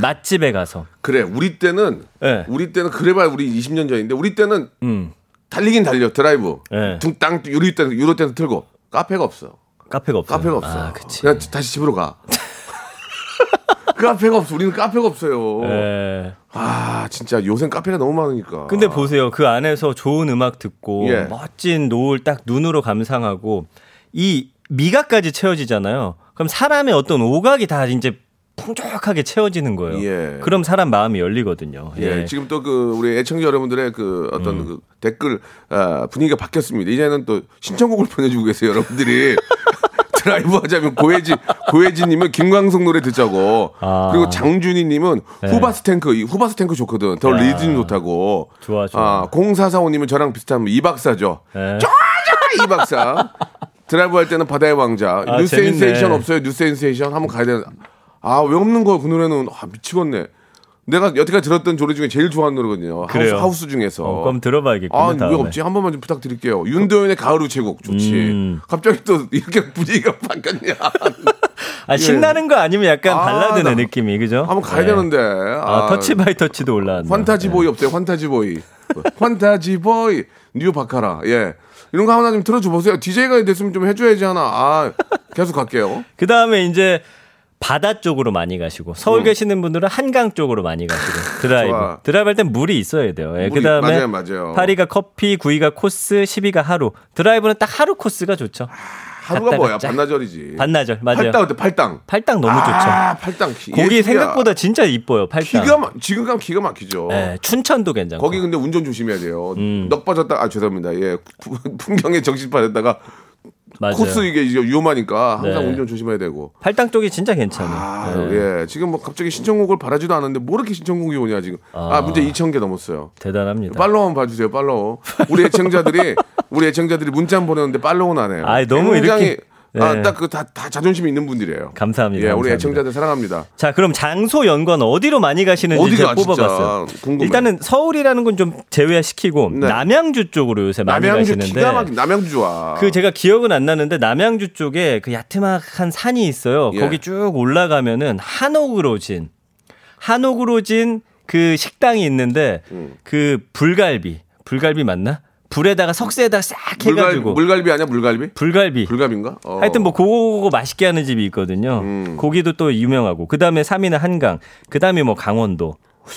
맛집에 가서 그래 우리 때는 예. 우리 때는 그래봐야 우리 20년 전인데 우리 때는 음. 달리긴 달려 드라이브 예. 둥땅 Euro dance Euro dance 틀고 카페가 없어 카페가 없어요. 카페가 없어 아, 그치. 그냥 다시 집으로 가 카페가 없어. 우리는 카페가 없어요. 예. 아, 진짜 요새 카페가 너무 많으니까. 근데 보세요. 그 안에서 좋은 음악 듣고 예. 멋진 노을 딱 눈으로 감상하고 이 미각까지 채워지잖아요. 그럼 사람의 어떤 오각이 다 이제 풍족하게 채워지는 거예요. 예. 그럼 사람 마음이 열리거든요. 예, 지금 또 그 우리 애청자 여러분들의 그 어떤 그 댓글 아, 분위기가 바뀌었습니다. 이제는 또 신청곡을 보내주고 계세요, 여러분들이. 드라이브 하자면 고혜진, 고혜진님은 김광석 노래 듣자고. 아. 그리고 장준희님은 네. Hoobastank, 이 Hoobastank 좋거든. 더 야. 리듬 좋다고. 좋아, 좋아. 아, 0445님은 저랑 비슷한 이 박사죠. 예. 이 박사. 드라이브 할 때는 바다의 왕자. 아, New 재밌네. Sensation 없어요? New Sensation 한번 가야 되는. 아, 왜 없는 거야? 그 노래는 아, 미치겠네. 내가 여태까지 들었던 노래 중에 제일 좋아하는 노래거든요. 하우스, 그래요? 하우스 중에서. 어, 그럼 들어봐야겠군요. 아, 왜 다음에. 없지? 한 번만 좀 부탁드릴게요. 윤도현의 가을 우체국 좋지. 음. 갑자기 또 이렇게 분위기가 바뀌었냐. 아, 신나는 거 아니면 약간 아, 발라드네 나- 느낌이 그죠? 한번 가야 예. 되는데. 아, Touch by Touch도 올라왔네. Fantasy Boy 없어요? Fantasy Boy. Fantasy Boy. New Baccara. 예. 이런 거 하나 좀 틀어줘 보세요. DJ가 됐으면 좀 해줘야지 하나. 아, 계속 갈게요. 그 다음에 이제 바다 쪽으로 많이 가시고 서울 계시는 분들은 한강 쪽으로 많이 가시고 드라이브 음. 좋아. 드라이브 할 땐 물이 있어야 돼요. 예, 물이- 그 다음에 맞아요, 맞아요. 8위가 커피, 9위가 코스, 10위가 하루. 드라이브는 딱 하루 코스가 좋죠. 하루가 갔다 뭐야? 갔자. 반나절이지. 반나절 맞아요. 팔당 어때? 팔당. 팔당 너무 좋죠. 아, 팔당. 기- 거기 예술이야. 생각보다 진짜 이뻐요. 팔당. 기가 막 지금 가면 기가 막히죠. 예, 춘천도 괜찮고. 거기 근데 운전 조심해야 돼요. 음. 넉 빠졌다. 아 죄송합니다. 예, 푸- 풍경에 정신 빠졌다가 맞아요. 코스 이게 이제 위험하니까 항상 네. 운전 조심해야 되고. 팔당 쪽이 진짜 괜찮아요. 아, 예. 예. 지금 뭐 갑자기 신청곡을 바라지도 않았는데 뭐 이렇게 신청곡이 오냐 지금. 아, 아. 문제 2천 개 넘었어요. 대단합니다. 팔로우 한번 봐주세요. 팔로우. 우리 애청자들이 우리 애청자들이 문자 한번 보내는데 팔로우는 안 해요. 아이, 너무 굉장히 이렇게- 아, 네. 딱그 다 다 자존심이 있는 분들이에요. 감사합니다. 예, 우리 감사합니다. 애청자들 사랑합니다. 자, 그럼 장소 연관 어디로 많이 가시는지 어디가 제가 뽑아봤어요. 궁금해. 일단은 서울이라는 건 좀 제외시키고 네. 남양주 쪽으로 요새 많이 남양주 가시는데 기가 막힌 남양주 좋아. 그 제가 기억은 안 나는데 남양주 쪽에 그 야트막한 산이 있어요. 예. 거기 쭉 올라가면은 한옥으로 진 한옥으로 진 그 식당이 있는데 음. 그 불갈비 불갈비 맞나? 불에다가 석쇠에다가 싹 물갈비, 해가지고 물갈비 아니야 물갈비? 불갈비 불갈비인가? 어. 하여튼 뭐 그거 맛있게 하는 집이 있거든요. 음. 고기도 또 유명하고 그 다음에 3위는 한강, 그 다음에 뭐 강원도.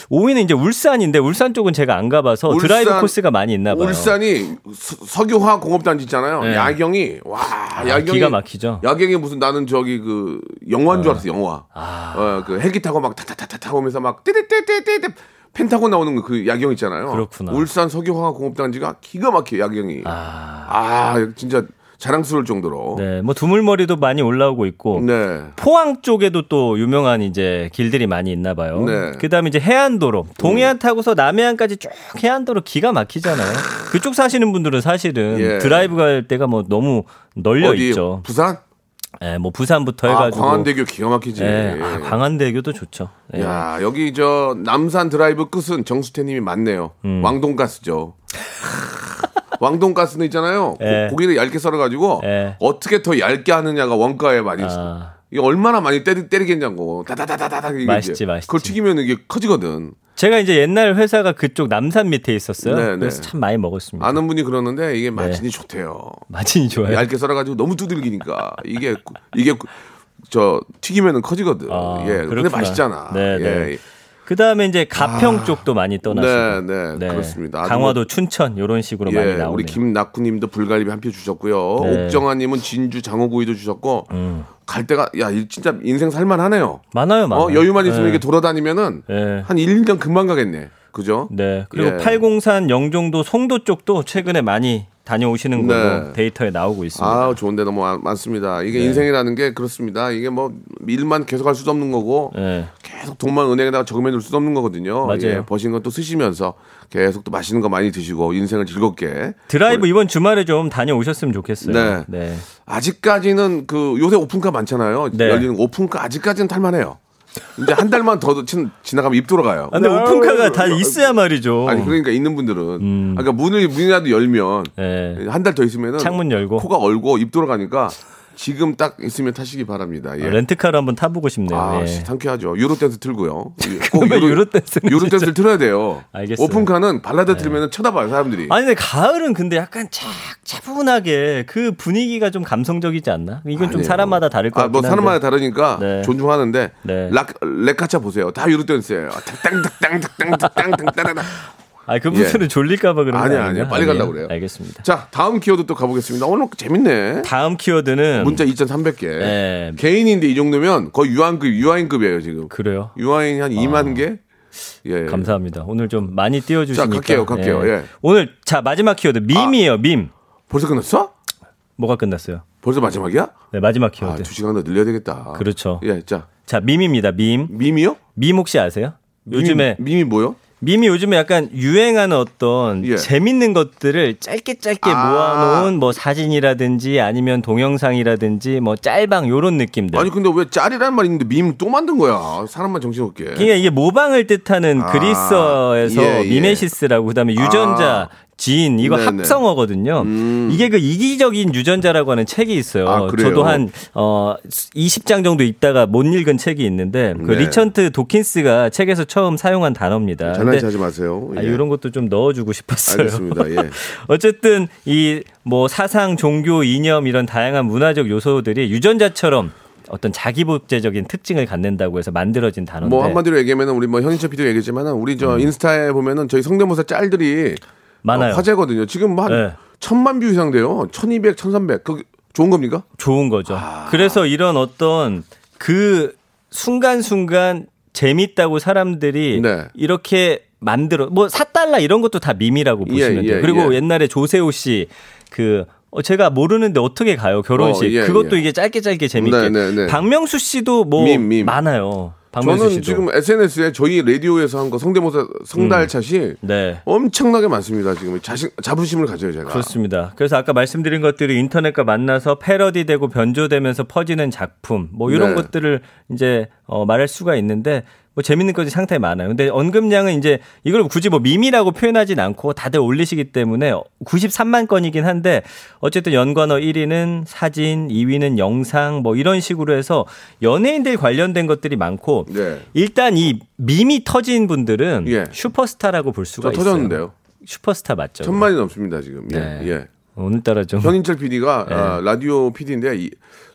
5위는 이제 울산인데 울산 쪽은 제가 안 가봐서 울산- 드라이브 코스가 많이 있나 봐요. 울산이 서- 석유화학 공업단지 있잖아요. 네. 야경이 와 야경이 기가 막히죠. 야경이 무슨 나는 저기 그 영화인 줄 알았어 영화. 아. 어 그 헬기 타고 막 타타타타 타고 오면서 막 띠띠띠띠띠 펜타곤 나오는 그 야경 있잖아요. 그렇구나. 울산 석유화학 공업단지가 기가 막혀 야경이. 아, 아 진짜 자랑스러울 정도로. 네, 뭐 두물머리도 많이 올라오고 있고 네. 포항 쪽에도 또 유명한 이제 길들이 많이 있나 봐요. 네. 그다음에 이제 해안도로 동해안 타고서 남해안까지 쭉 해안도로 기가 막히잖아요. 그쪽 사시는 분들은 사실은 예. 드라이브 갈 때가 뭐 너무 널려 어디 있죠. 부산? 예, 뭐 부산부터 아 해가지고 광안대교 기가 막히지. 예, 아, 광안대교도 좋죠. 예. 야 여기 저 남산 드라이브 끝은 정수태님이 맞네요. 음. 왕돈가스죠. 왕돈가스는 있잖아요. 고- 예. 고 기를 얇게 썰어가지고 예. 어떻게 더 얇게 하느냐가 원가에 많이 있어. 아, 이게 얼마나 많이 때리, 때리겠냐고. 다다다다다다. 맛있지. 맛있지. 그걸 튀기면 이게 커지거든. 제가 이제 옛날 회사가 그쪽 남산 밑에 있었어요. 네, 그래서 네. 참 많이 먹었습니다. 아는 분이 그러는데 이게 맛이 좋대요. 맛이 좋아요. 얇게 썰어가지고 너무 두들기니까 이게 이게 저 튀기면은 커지거든. 아, 예. 그렇구나. 맛있잖아. 네, 예. 네. 그 다음에 이제 가평 쪽도 많이 떠나시고. 네, 네, 그렇습니다. 아주 강화도, 춘천 이런 식으로 많이 예, 나오네요. 우리 김낙구님도 불갈비 한 표 주셨고요. 네. 옥정아님은 진주 장어구이도 주셨고 음. 갈 때가 야 이- 진짜 인생 살만하네요. 많아요, 많아요. 어, 여유만 있으면 네. 이게 돌아다니면은 네. 한 1, 2년 금방 가겠네. 그죠? 네. 그리고 예. 팔공산, 영종도, 송도 쪽도 최근에 많이 다녀오시는 걸로 네. 데이터에 나오고 있습니다. 아, 좋은 데 너무 많- 많습니다. 이게 네. 인생이라는 게 그렇습니다. 이게 뭐 일만 계속 할 수도 없는 거고 네. 계속 돈만 은행에다가 적금해 둘 수도 없는 거거든요. 맞아요. 예, 버신 건 또 쓰시면서 계속 또 맛있는 거 많이 드시고 인생을 즐겁게 드라이브 이번 주말에 좀 다녀오셨으면 좋겠어요. 네. 네. 아직까지는 그 요새 오픈카 많잖아요. 네. 열리는 거. 오픈카 아직까지는 탈만해요. 이제 한 달만 더 지- 지나가면 입 돌아가요. 아, 근데 오픈카가 다 있어야 말이죠. 아니 그러니까 있는 분들은 음. 그러니까 문을 문이라도 열면 네. 한달 더 있으면은 창문 열고. 코가 얼고 입 돌아가니까 지금 딱 있으면 타시기 바랍니다. 예. 아, 렌트카를 한번 타보고 싶네요. 아, 예. 씨, 상쾌하죠. Euro dance 틀고요. 왜 Euro dance는 Euro. dance를 틀어야 돼요. 알겠어요. 오픈카는 발라드 틀면 쳐다봐요, 사람들이. 아니 근데 가을은 근데 약간 차, 차분하게 그 분위기가 좀 감성적이지 않나? 이건 좀 아니에요. 사람마다 다를 것 아, 같긴 뭐. 사람마다 다르니까 네. 존중하는데 네. 락 레카차 보세요. 다 Euro dance예요. 땅땅땅땅땅땅땅땅땅. 아 그분들은 졸릴까봐 그런 거 아니야? 아니야. 빨리 아니에요? 가려고 그래요. 알겠습니다. 자, 다음 키워드 또 가보겠습니다. 오늘 재밌네. 다음 키워드는 문자 2,300개. 네. 개인인데 이 정도면 거의 유아인급, 유아인급이에요, 지금. 그래요. 유아인이 한 2만 개? 예. 감사합니다. 오늘 좀 많이 띄워주시니까. 자, 갈게요, 갈게요. 예. 오늘 자 마지막 키워드 밈이에요. 밈. 벌써 끝났어? 뭐가 끝났어요? 벌써 마지막이야? 네 마지막 아, 키워드. 두 시간 더 늘려야 되겠다. 그렇죠. 예, 자. 자 밈입니다. 밈. 밈이요? 밈 혹시 아세요? 요즘에 밈이 뭐요? 밈이 요즘에 약간 유행하는 어떤 예. 재밌는 것들을 짧게 짧게 아. 모아놓은 뭐 사진이라든지 아니면 동영상이라든지 뭐 짤방 요런 느낌들. 아니, 근데 왜 짤이라는 말이 있는데 밈 또 만든 거야? 사람만 정신없게. 그러니까 이게 모방을 뜻하는 아, 그리스어에서 예, 예. 미메시스라고 그다음에 유전자 아. 지인 이거 네네. 합성어거든요. 음. 이게 그 이기적인 유전자라고 하는 책이 있어요. 아? 저도 한 어 20장 정도 읽다가 못 읽은 책이 있는데 그 네. 리천트 도킨스가 책에서 처음 사용한 단어입니다. 장난치 근데 하지 마세요. 아, 예. 이런 것도 좀 넣어주고 싶었어요. 알겠습니다. 예. 어쨌든 이 뭐 사상, 종교, 이념 이런 다양한 문화적 요소들이 유전자처럼 어떤 자기복제적인 특징을 갖는다고 해서 만들어진 단어인데 뭐 한마디로 얘기하면 우리 뭐 현인철 PD가 얘기했지만은 우리 저 인스타에 보면은 저희 성대모사 짤들이 음. 많아요. 어, 화제거든요. 지금 뭐한 네. 천만 뷰 이상 돼요. 1200, 1300. 그 좋은 겁니까? 좋은 거죠. 아. 그래서 이런 어떤 그 순간순간 재밌다고 사람들이 네. 이렇게 만들어 뭐 사달라 이런 것도 다 밈이라고 예, 보시면 돼요. 예, 그리고 예. 옛날에 조세호 씨그 어, 제가 모르는데 어떻게 가요 결혼식 어, 예, 그것도 예. 이게 짧게 짧게 재밌게 네, 네, 네. 박명수 씨도 뭐 밈, 밈. 많아요. 박명수 저는 씨도. 지금 SNS에 저희 라디오에서 한 거 성대모사 성달찾이 네. 엄청나게 많습니다. 지금 자신 자부심을 가져요 제가. 그렇습니다. 그래서 아까 말씀드린 것들이 인터넷과 만나서 패러디되고 변조되면서 퍼지는 작품, 뭐 이런 네. 것들을 이제 어, 말할 수가 있는데 뭐 재밌는 것이 상당히 많아요. 근데 언급량은 이제 이걸 굳이 뭐 밈이라고 표현하진 않고 다들 올리시기 때문에 93만 건이긴 한데 어쨌든 연관어 1위는 사진, 2위는 영상 뭐 이런 식으로 해서 연예인들 관련된 것들이 많고 네. 일단 이 밈이 터진 분들은 예. 슈퍼스타라고 볼 수가 저 있어요. 터졌는데요. 슈퍼스타 맞죠? 천만이 넘습니다 지금. 예. 네. 예. 오늘따라 좀 현인철 PD가 네. 아, 라디오 PD인데 이,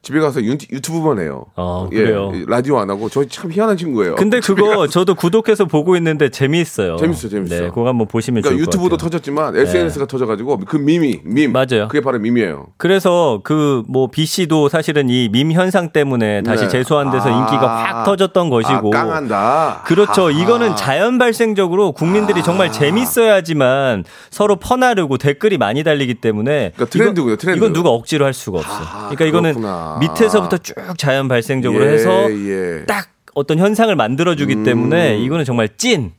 집에 가서 유, 유튜브만 해요. 어, 그래요? 예, 라디오 안 하고 저 참 희한한 친구예요. 근데 그거. 저도 구독해서 보고 있는데 재미있어요. 재밌어, 재밌어. 네, 그거 한번 보시면 그러니까 좋을 것 유튜브도. 터졌지만 SNS가 터져가지고 그 밈이 밈 맞아요. 그게 바로 밈이에요. 그래서 그 뭐 B 씨도 사실은 이 밈 현상 때문에 다시 네. 재소한 데서 아. 인기가 확 터졌던 것이고. 아, 깡한다. 그렇죠. 아하. 이거는 자연 발생적으로 국민들이 정말 재밌어야지만 서로 퍼나르고 댓글이 많이 달리기 때문에 그러니까 트렌드고요, 트렌드. 이건 누가 억지로 할 수가 없어. 아하, 그러니까 이거는 그렇구나. 밑에서부터 쭉 자연 발생적으로 예, 해서 예. 딱 어떤 현상을 만들어주기 때문에 이거는 정말 찐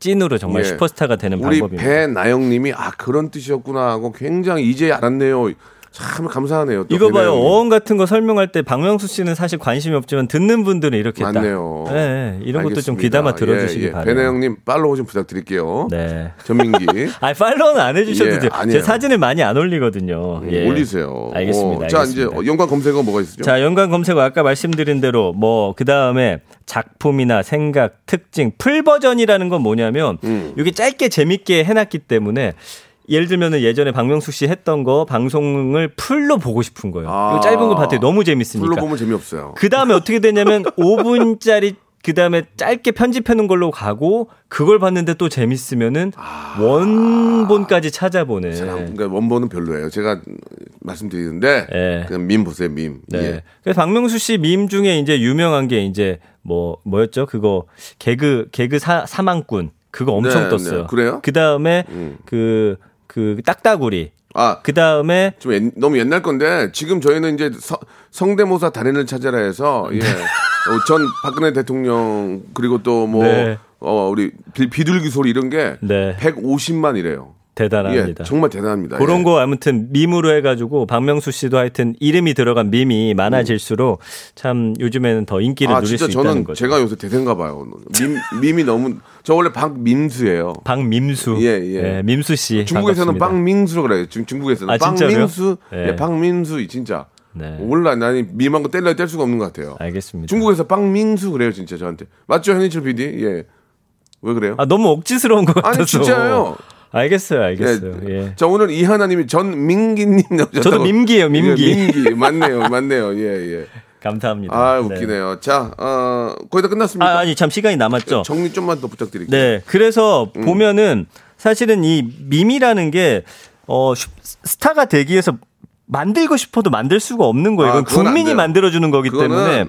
찐으로 정말 예. 슈퍼스타가 되는 우리 방법입니다. 배나영님이 아 그런 뜻이었구나 하고 굉장히 이제 알았네요. 참 감사하네요. 또 이거 봐요. 어원 같은 거 설명할 때 박명수 씨는 사실 관심이 없지만 듣는 분들은 이렇게 딱. 맞네요. 예, 예. 이런 것도 좀 알겠습니다. 귀담아 들어주시기 예, 예. 바래요. 배나영님 팔로우 좀 부탁드릴게요. 네. 전민기 아, 팔로우는 안 해주셔도 예, 돼요. 아니에요. 제 사진을 많이 안 올리거든요. 예. 올리세요. 알겠습니다. 어, 자 알겠습니다. 이제 연관 검색어 뭐가 있었죠? 자, 연관 검색어 아까 말씀드린 대로 뭐 그 다음에 작품이나 생각, 특징, full 버전이라는 건 뭐냐면 음. 이게 짧게 재밌게 해 놨기 때문에 예를 들면은 예전에 박명수 씨 했던 거 방송을 풀로 보고 싶은 거예요. 아. 이거 짧은 거 봤더니 너무 재밌으니까. 풀로 보면 재미없어요. 그 다음에 어떻게 되냐면 5분짜리 그 다음에 짧게 편집해 놓은 걸로 가고 그걸 봤는데 또 재밌으면은 원본까지 찾아보는. 그러니까 원본은 별로예요. 제가 말씀드리는데 예. 그냥 밈 보세요, 밈. 네. 예. 그래서 박명수 씨 밈 중에 이제 유명한 게 이제 뭐 뭐였죠? 그거 개그 개그 사, 사망꾼 그거 엄청 네, 떴어요. 네. 그래요? 그 다음에 음. 그 그 딱따구리. 아, 그 다음에 좀 옛- 너무 옛날 건데 지금 저희는 이제 서- 성대모사 달인을 찾아라 해서 예. 어, 전 박근혜 대통령 그리고 또뭐 네. 어, 우리 비, 비둘기 소리 이런 게 네. 150만이래요. 대단합니다. 예, 정말 대단합니다. 그런 예. 거 아무튼 밈으로 해가지고 박명수 씨도 하여튼 이름이 들어간 밈이 많아질수록 참 요즘에는 더 인기를 아, 누릴 수 있다는 거죠. 제가 요새 대세인가 봐요. 밈, 밈이 너무 저 원래 박민수예요. 박민수, 예, 예. 민수 씨. 중국에서는 반갑습니다. 박민수라고 그래요. 중, 중국에서는 아? 박민수, 예. 예, 박민수 진짜. 네. 몰라. 나는 거 뗄려 뗄 수가 없는 것 같아요. 알겠습니다. 중국에서 빵민수 그래요, 진짜 저한테. 맞죠, 현인철 PD? 예. 왜 그래요? 아 너무 억지스러운 것 같아서. 아니, 진짜예요. 알겠어요, 알겠어요. 예. 자, 오늘 이하나님이 전민기님 나오셨다고. 저도 민기예요, 민기. 예, 민기. 맞네요, 맞네요. 예, 예. 감사합니다. 아, 네. 웃기네요. 자, 어, 거의 다 끝났습니까? 아, 아니 참 시간이 남았죠. 정리 좀만 더 부탁드릴게요. 네. 그래서 음. 보면은 사실은 이 밈이라는 게 어, 슈- 스타가 되기 위해서 만들고 싶어도 만들 수가 없는 거예요. 아, 이건 안 국민이. 만들어주는 거기 그거는 때문에.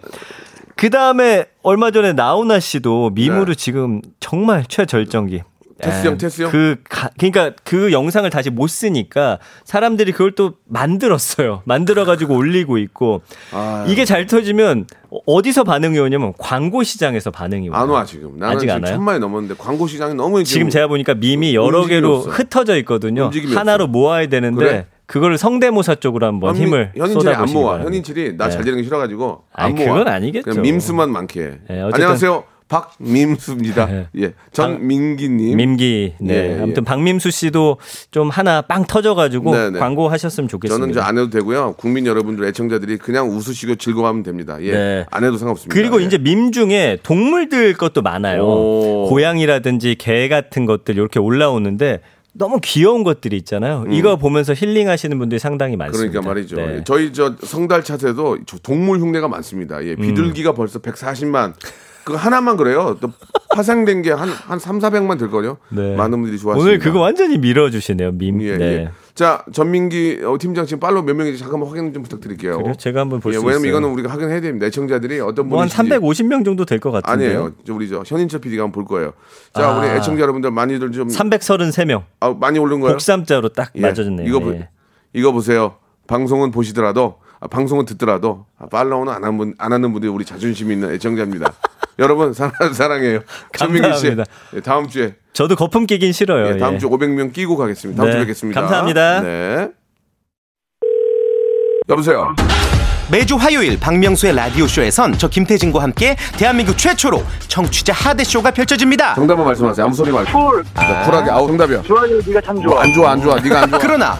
그 다음에 얼마 전에 나훈아 씨도 밈으로 네. 지금 정말 최절정기. 테스형, 예, 테스형? 그, 가, 그러니까 그 영상을 다시 못 쓰니까 사람들이 그걸 또 만들었어요. 만들어 가지고 올리고 있고. 아. 이게 잘 터지면 어디서 반응이 오냐면 광고 시장에서 반응이 와요. 안 와, 지금. 나는 아직 지금? 천만이 넘었는데 광고 시장이 너무 지금 제가 보니까 밈이 여러 개로 없어. 흩어져 있거든요. 하나로 없어. 모아야 되는데 그래? 그거를 성대모사 쪽으로 한번 현민- 힘을 현인철이 안 모아. 바랍니다. 현인철이 나잘 네. 되는 게 싫어가지고 안 아니, 모아. 그건 아니겠죠. 밈수만 많게 해. 네, 어쨌든- 안녕하세요. 박민수입니다. 네. 예. 전민기님. 민기, 네. 예, 예. 아무튼 박민수 씨도 좀 하나 빵 터져가지고 네, 네. 광고 하셨으면 좋겠습니다. 저는 안 해도 되고요. 국민 여러분들 애청자들이 그냥 웃으시고 즐거워하면 됩니다. 예. 네. 안 해도 상관없습니다. 그리고 예. 이제 밈 중에 동물들 것도 많아요. 오. 고양이라든지 개 같은 것들 이렇게 올라오는데 너무 귀여운 것들이 있잖아요. 이거 보면서 힐링하시는 분들이 상당히 많습니다. 음. 그러니까 말이죠. 네. 저희 저 성달 차트에도 저 동물 흉내가 많습니다. 음. 예. 비둘기가 벌써 140만. 그거 하나만 그래요. 또 파생된 게 한 한 3, 400만 될 거요. 네. 많은 분들이 좋아하십니다. 오늘 그거 완전히 밀어 주시네요. 밈. 예, 네. 예. 자, 전민기 어, 팀장 지금 팔로우 몇 명인지 잠깐만 확인 좀 부탁드릴게요. 그래요? 제가 한번 볼 예, 수 왜냐면 있어요. 이거는 우리가 확인해야 됩니다. 애청자들이 어떤 뭐한 분인지 350명 정도 될 것 같은데요. 아니에요. 저 우리 저 현인철 PD가 한번 볼 거예요. 자, 아. 우리 애청자 여러분들 많이들 좀 333명. 아, 많이 오른 거예요? 복삼자로 딱 예. 맞아졌네요. 이거 보, 예. 이거 보세요. 방송은 보시더라도 아, 방송은 듣더라도 아, 팔로우는 안, 하는 분, 안 하는 분들이 우리 자존심 있는 애청자입니다. 여러분 사랑, 사랑해요. 전민기 씨 감사합니다. 예, 다음 주에 저도 거품 끼긴 싫어요. 예, 다음 예. 주 500명 끼고 가겠습니다. 다음 네, 주에 뵙겠습니다. 감사합니다. 네. 여보세요. 매주 화요일 박명수의 라디오 쇼에선 저 김태진과 함께 대한민국 최초로 청취자 하대 쇼가 펼쳐집니다. 정답만 말씀하세요. 아무 소리 말고. 쿨. 쿨하게. 아우 정답이야. 좋아요, 네가 참 좋아. 안 좋아 안 좋아. 네가 안 좋아. 그러나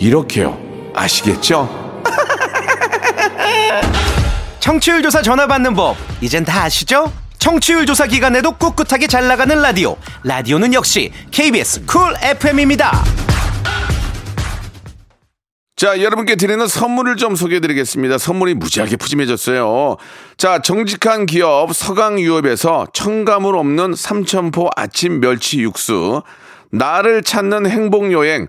이렇게요. 아시겠죠? 청취율 조사 전화 받는 법 이젠 다 아시죠? 청취율 조사 기간에도 꿋꿋하게 잘 나가는 라디오 라디오는 역시 KBS Cool FM입니다. 자, 여러분께 드리는 선물을 좀 소개해 드리겠습니다. 선물이 무지하게 푸짐해졌어요. 자, 정직한 기업 서강유업에서 첨가물 없는 삼천포 아침 멸치 육수, 나를 찾는 행복여행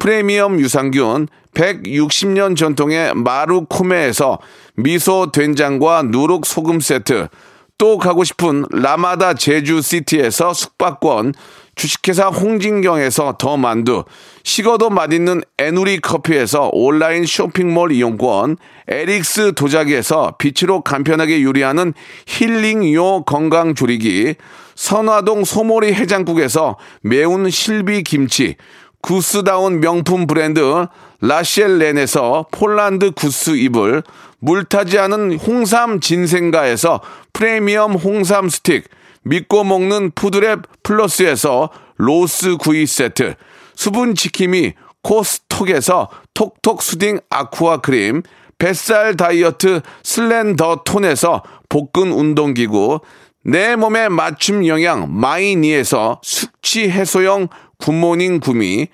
프리미엄 유산균, 160년 전통의 마루코메에서 미소 된장과 누룩 소금 세트, 또 가고 싶은 라마다 제주시티에서 숙박권, 주식회사 홍진경에서 더 만두, 식어도 맛있는 에누리 커피에서 온라인 쇼핑몰 이용권, 에릭스 도자기에서 빛으로 간편하게 요리하는 힐링요 건강조리기, 선화동 소머리 해장국에서 매운 실비 김치, 구스다운 명품 브랜드 라셸렌에서 폴란드 구스 이불, 물타지 않은 홍삼 진생가에서 프리미엄 홍삼 스틱, 믿고 먹는 푸드랩 플러스에서 로스 구이 세트, 수분 지킴이 코스톡에서 톡톡 soothing aqua 크림, 뱃살 다이어트 슬렌더 톤에서 복근 운동기구, 내 몸에 맞춤 영양 마이니에서 숙취 해소용 good morning gummy,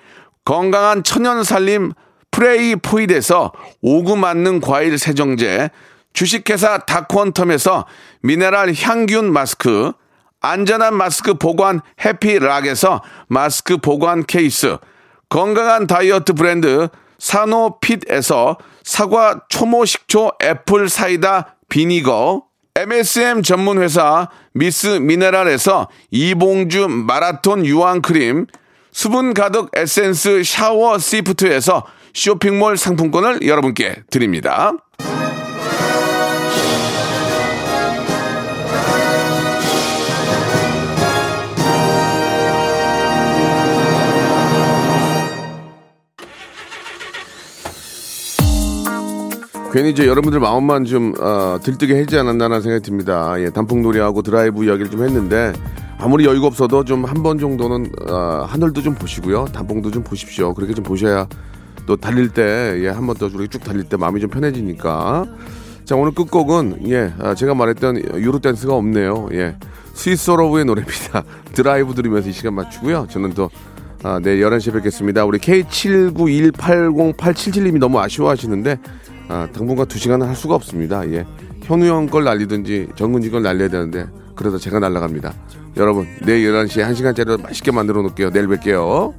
건강한 천연 살림 프레이 포일에서 오구 맞는 과일 세정제, 주식회사 다콘텀에서 미네랄 항균 마스크, 안전한 마스크 보관 해피락에서 마스크 보관 케이스, 건강한 다이어트 브랜드 사노핏에서 사과 초모 식초 apple cider vinegar, MSM 전문 회사 미스 미네랄에서 이봉주 마라톤 유황 크림, 수분 가득 에센스 샤워 시프트에서 쇼핑몰 상품권을 여러분께 드립니다. 괜히 이제 여러분들 마음만 좀 어, 들뜨게 해지 않았나라는 생각이 듭니다. 예, 단풍놀이하고 드라이브 이야기를 좀 했는데 아무리 여유가 없어도 좀 한 번 정도는 어, 하늘도 좀 보시고요, 단풍도 좀 보십시오. 그렇게 좀 보셔야 또 달릴 때 예, 한 번 더 이렇게 쭉 달릴 때 마음이 좀 편해지니까. 자 오늘 끝곡은 예 아, 제가 말했던 유로 댄스가 없네요. 예 스윗소로우의 노래입니다. 드라이브 들으면서 이 시간 맞추고요. 저는 또 아, 내일 11시에 뵙겠습니다. 우리 K79180877님이 너무 아쉬워하시는데 아, 당분간 2시간은 할 수가 없습니다. 예. 현우 형 걸 날리든지 정근지 걸 날려야 되는데 그래서 제가 날라갑니다. 여러분, 내일 11시에 1시간짜리로 맛있게 만들어 놓을게요. 내일 뵐게요.